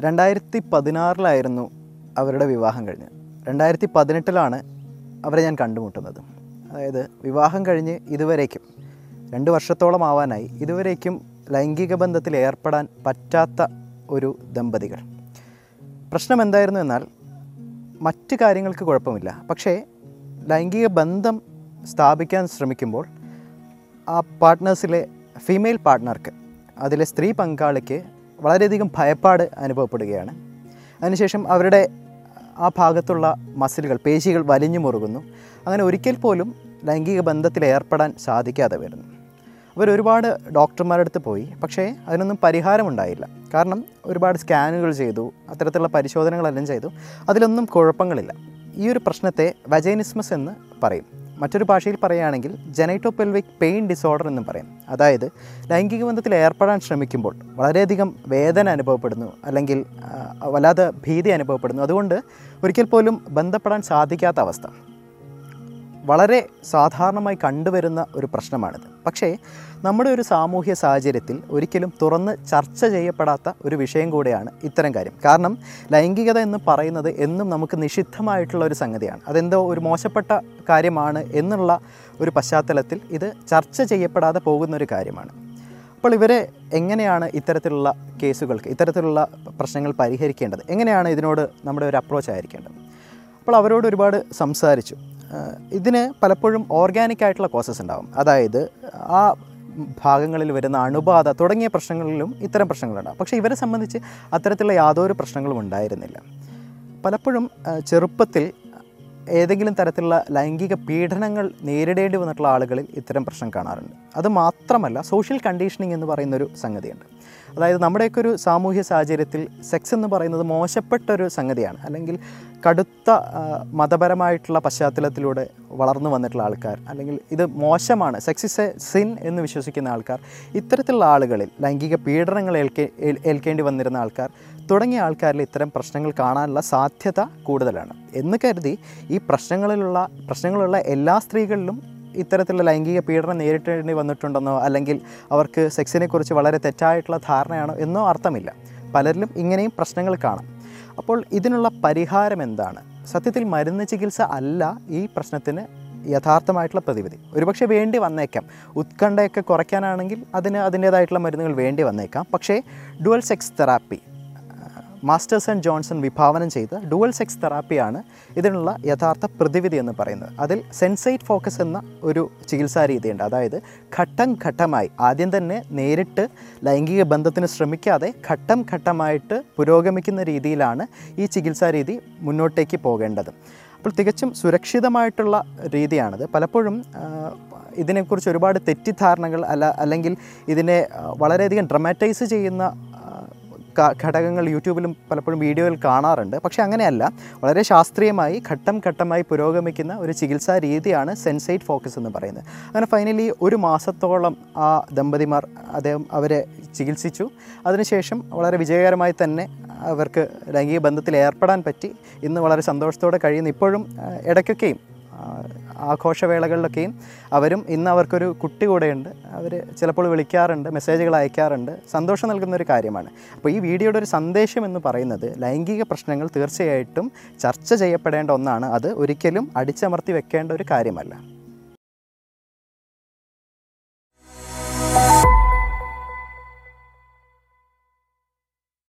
രണ്ടായിരത്തി പതിനാറിലായിരുന്നു അവരുടെ വിവാഹം കഴിഞ്ഞ്. രണ്ടായിരത്തി പതിനെട്ടിലാണ് അവരെ ഞാൻ കണ്ടുമുട്ടുന്നത്. അതായത് വിവാഹം കഴിഞ്ഞ് ഇതുവരേക്കും രണ്ട് വർഷത്തോളം ആവാനായി ഇതുവരേക്കും ലൈംഗിക ബന്ധത്തിൽ ഏർപ്പെടാൻ പറ്റാത്ത ഒരു ദമ്പതികൾ. പ്രശ്നം എന്തായിരുന്നു എന്നാൽ മറ്റ് കാര്യങ്ങൾക്ക് കുഴപ്പമില്ല. പക്ഷേ ലൈംഗിക ബന്ധം സ്ഥാപിക്കാൻ ശ്രമിക്കുമ്പോൾ ആ പാർട്ട്നേഴ്സിലെ ഫീമെയിൽ പാർട്ട്ണർക്ക് അതിലെ സ്ത്രീ പങ്കാളിക്ക് വളരെയധികം ഭയപ്പാട് അനുഭവപ്പെടുകയാണ്. അതിനുശേഷം അവരുടെ ആ ഭാഗത്തുള്ള മസിലുകൾ പേശികൾ വലിഞ്ഞു മുറുകുന്നു. അങ്ങനെ ഒരിക്കൽ പോലും ലൈംഗിക ബന്ധത്തിൽ ഏർപ്പെടാൻ സാധിക്കാതെ വരുന്നു. അവർ ഒരുപാട് ഡോക്ടർമാരുടെ അടുത്ത് പോയി പക്ഷേ അതിനൊന്നും പരിഹാരമുണ്ടായില്ല. കാരണം ഒരുപാട് സ്കാനുകൾ ചെയ്തു അത്തരത്തിലുള്ള പരിശോധനകളെല്ലാം ചെയ്തു. അതിലൊന്നും കുഴപ്പങ്ങളില്ല. ഈ ഒരു പ്രശ്നത്തെ വജൈനിസ്മസ് എന്ന് പറയും. മറ്റൊരു ഭാഷയിൽ പറയുകയാണെങ്കിൽ ജനൈറ്റോപെൽവിക് പെയിൻ ഡിസോർഡർ എന്നും പറയും. അതായത് ലൈംഗിക ബന്ധത്തിൽ ഏർപ്പെടാൻ ശ്രമിക്കുമ്പോൾ വളരെയധികം വേദന അനുഭവപ്പെടുന്നു അല്ലെങ്കിൽ വല്ലാതെ ഭീതി അനുഭവപ്പെടുന്നു. അതുകൊണ്ട് ഒരിക്കൽ പോലും ബന്ധപ്പെടാൻ സാധിക്കാത്ത അവസ്ഥ. വളരെ സാധാരണമായി കണ്ടുവരുന്ന ഒരു പ്രശ്നമാണിത്. പക്ഷേ നമ്മുടെ ഒരു സാമൂഹ്യ സാഹചര്യത്തിൽ ഒരിക്കലും തുറന്ന് ചർച്ച ചെയ്യപ്പെടാത്ത ഒരു വിഷയം കൂടെയാണ് ഇത്തരം കാര്യം. കാരണം ലൈംഗികത എന്ന് പറയുന്നത് എന്നും നമുക്ക് നിഷിദ്ധമായിട്ടുള്ള ഒരു സംഗതിയാണ്. അതെന്തോ ഒരു മോശപ്പെട്ട കാര്യമാണ് എന്നുള്ള ഒരു പശ്ചാത്തലത്തിൽ ഇത് ചർച്ച ചെയ്യപ്പെടാതെ പോകുന്ന ഒരു കാര്യമാണ്. അപ്പോൾ ഇവരെ എങ്ങനെയാണ് ഇത്തരത്തിലുള്ള കേസുകൾക്ക് ഇത്തരത്തിലുള്ള പ്രശ്നങ്ങൾ പരിഹരിക്കേണ്ടത്? എങ്ങനെയാണ് ഇതിനോട് നമ്മുടെ ഒരു അപ്രോച്ച് ആയിരിക്കേണ്ടത്? അപ്പോൾ അവരോട് ഒരുപാട് സംസാരിച്ചു. ഇതിന് പലപ്പോഴും ഓർഗാനിക് ആയിട്ടുള്ള കോസസ് ഉണ്ടാകും അതായത് ആ ഭാഗങ്ങളിൽ വരുന്ന അണുബാധ തുടങ്ങിയ പ്രശ്നങ്ങളിലും ഇത്തരം പ്രശ്നങ്ങളുണ്ടാകും പക്ഷേ ഇവരെ സംബന്ധിച്ച് അത്തരത്തിലുള്ള യാതൊരു പ്രശ്നങ്ങളും ഉണ്ടായിരുന്നില്ല. പലപ്പോഴും ചെറുപ്പത്തിൽ ഏതെങ്കിലും തരത്തിലുള്ള ലൈംഗിക പീഡനങ്ങൾ നേരിടേണ്ടി വന്നിട്ടുള്ള ആളുകളിൽ ഇത്തരം പ്രശ്നം കാണാറുണ്ട്. അത് മാത്രമല്ല സോഷ്യൽ കണ്ടീഷനിങ് എന്ന് പറയുന്നൊരു സംഗതിയുണ്ട്. അതായത് നമ്മുടെയൊക്കെ ഒരു സാമൂഹ്യ സാഹചര്യത്തിൽ സെക്സ് എന്ന് പറയുന്നത് മോശപ്പെട്ടൊരു സംഗതിയാണ്. അല്ലെങ്കിൽ കടുത്ത മതപരമായിട്ടുള്ള പശ്ചാത്തലത്തിലൂടെ വളർന്നു വന്നിട്ടുള്ള ആൾക്കാർ അല്ലെങ്കിൽ ഇത് മോശമാണ് സെക്സ് എ സിൻ എന്ന് വിശ്വസിക്കുന്ന ആൾക്കാർ ഇത്തരത്തിലുള്ള ആളുകളിൽ ലൈംഗിക പീഡനങ്ങൾ ഏൽക്കേ ഏൽക്കേണ്ടി വന്നിരുന്ന ആൾക്കാർ തുടങ്ങിയ ആൾക്കാരിൽ ഇത്തരം പ്രശ്നങ്ങൾ കാണാനുള്ള സാധ്യത കൂടുതലാണ്. എന്ന് കരുതി ഈ പ്രശ്നങ്ങളിലുള്ള പ്രശ്നങ്ങളുള്ള എല്ലാ സ്ത്രീകളിലും ഇത്തരത്തിലുള്ള ലൈംഗിക പീഡനം നേരിട്ടേണ്ടി വന്നിട്ടുണ്ടെന്നോ അല്ലെങ്കിൽ അവർക്ക് സെക്സിനെക്കുറിച്ച് വളരെ തെറ്റായിട്ടുള്ള ധാരണയാണോ എന്നോ അർത്ഥമില്ല. പലരിലും ഇങ്ങനെയും പ്രശ്നങ്ങൾ കാണാം. അപ്പോൾ ഇതിനുള്ള പരിഹാരം എന്താണ്? സത്യത്തിൽ മരുന്ന് ചികിത്സ അല്ല ഈ പ്രശ്നത്തിന് യഥാർത്ഥമായിട്ടുള്ള പ്രതിവിധി. ഒരുപക്ഷെ വേണ്ടി വന്നേക്കാം. ഉത്കണ്ഠയൊക്കെ കുറയ്ക്കാനാണെങ്കിൽ അതിന് അതിന്റേതായിട്ടുള്ള മരുന്നുകൾ വേണ്ടി വന്നേക്കാം. പക്ഷേ dual sex therapy Masters and Johnson വിഭാവനം ചെയ്ത ഡുവൽ സെക്സ് തെറാപ്പിയാണ് ഇതിനുള്ള യഥാർത്ഥ പ്രതിവിധി എന്ന് പറയുന്നത്. അതിൽ സെൻസൈറ്റ് ഫോക്കസ് എന്ന ഒരു ചികിത്സാ രീതിയുണ്ട്. അതായത് ഘട്ടം ഘട്ടമായി ആദ്യം തന്നെ നേരിട്ട് ലൈംഗിക ബന്ധത്തിന് ശ്രമിക്കാതെ ഘട്ടം ഘട്ടമായിട്ട് പുരോഗമിക്കുന്ന രീതിയിലാണ് ഈ ചികിത്സാ രീതി മുന്നോട്ടേക്ക് പോകേണ്ടത്. അപ്പോൾ തികച്ചും സുരക്ഷിതമായിട്ടുള്ള രീതിയാണിത്. പലപ്പോഴും ഇതിനെക്കുറിച്ച് ഒരുപാട് തെറ്റിദ്ധാരണകൾ അല്ല അല്ലെങ്കിൽ ഇതിനെ വളരെയധികം ഡ്രമാറ്റൈസ് ചെയ്യുന്ന ഘടകങ്ങൾ യൂട്യൂബിലും പലപ്പോഴും വീഡിയോയിൽ കാണാറുണ്ട്. പക്ഷേ അങ്ങനെയല്ല. വളരെ ശാസ്ത്രീയമായി ഘട്ടം ഘട്ടമായി പുരോഗമിക്കുന്ന ഒരു ചികിത്സാ രീതിയാണ് സെൻസൈറ്റ് ഫോക്കസ് എന്ന് പറയുന്നത്. അങ്ങനെ ഫൈനലി ഒരു മാസത്തോളം ആ ദമ്പതിമാർ അദ്ദേഹം അവരെ ചികിത്സിച്ചു. അതിനുശേഷം വളരെ വിജയകരമായി തന്നെ അവർക്ക് ലൈംഗിക ബന്ധത്തിൽ ഏർപ്പെടാൻ പറ്റി. ഇന്ന് വളരെ സന്തോഷത്തോടെ കഴിയുന്നു ഇപ്പോഴും ഇടയ്ക്കൊക്കെയും ആഘോഷവേളകളിലൊക്കെയും അവരും ഇന്ന് അവർക്കൊരു കുട്ടി കൂടെയുണ്ട്. അവർ ചിലപ്പോൾ വിളിക്കാറുണ്ട് മെസ്സേജുകൾ അയക്കാറുണ്ട്. സന്തോഷം നൽകുന്ന ഒരു കാര്യമാണ്. അപ്പോൾ ഈ വീഡിയോയുടെ ഒരു സന്ദേശം എന്ന് പറയുന്നത് ലൈംഗിക പ്രശ്നങ്ങൾ തീർച്ചയായിട്ടും ചർച്ച ചെയ്യപ്പെടേണ്ട ഒന്നാണ്. അത് ഒരിക്കലും അടിച്ചമർത്തി വെക്കേണ്ട ഒരു കാര്യമല്ല.